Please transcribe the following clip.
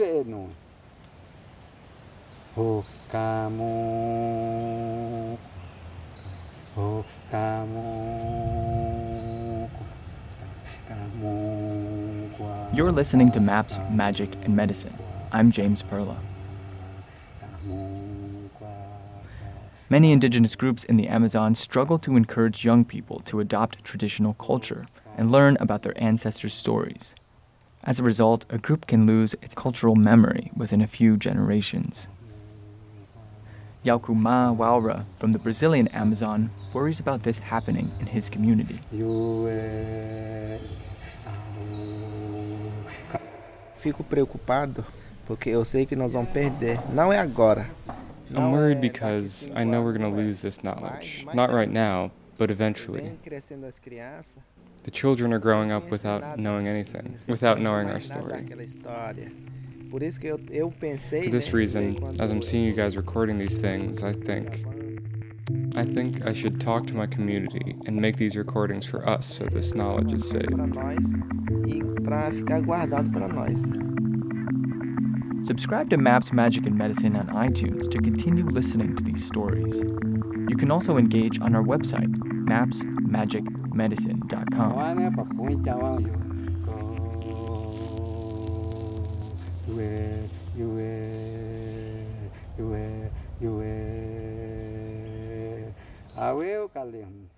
Enu. O kamu. O kamu. Kamu. You're listening to Maps, Magic, and Medicine. I'm James Perla. Many indigenous groups in the Amazon struggle to encourage young people to adopt traditional culture and learn about their ancestors' stories. As a result, a group can lose its cultural memory within a few generations. Yaukuma Waura from the Brazilian Amazon worries about this happening in his community. Fico preocupado porque eu sei que nós vamos perder. Não é agora. I'm worried because I know we're going to lose this knowledge. Not right now, but eventually. Vem crescendo as crianças. The children are growing up without knowing anything, without knowing our story. Daquela história. Por isso que eu, eu pensei, For this reason, as I'm seeing you guys recording these things, I think I think I should talk to my community and make these recordings for us so this knowledge is saved. Subscribe to Maps, Magic, and Medicine on iTunes to continue listening to these stories. You can also engage on our website, mapsmagicmedicine.com. Wane papunta wa yo. Yue, yue, yue, yue. Awe o kalem.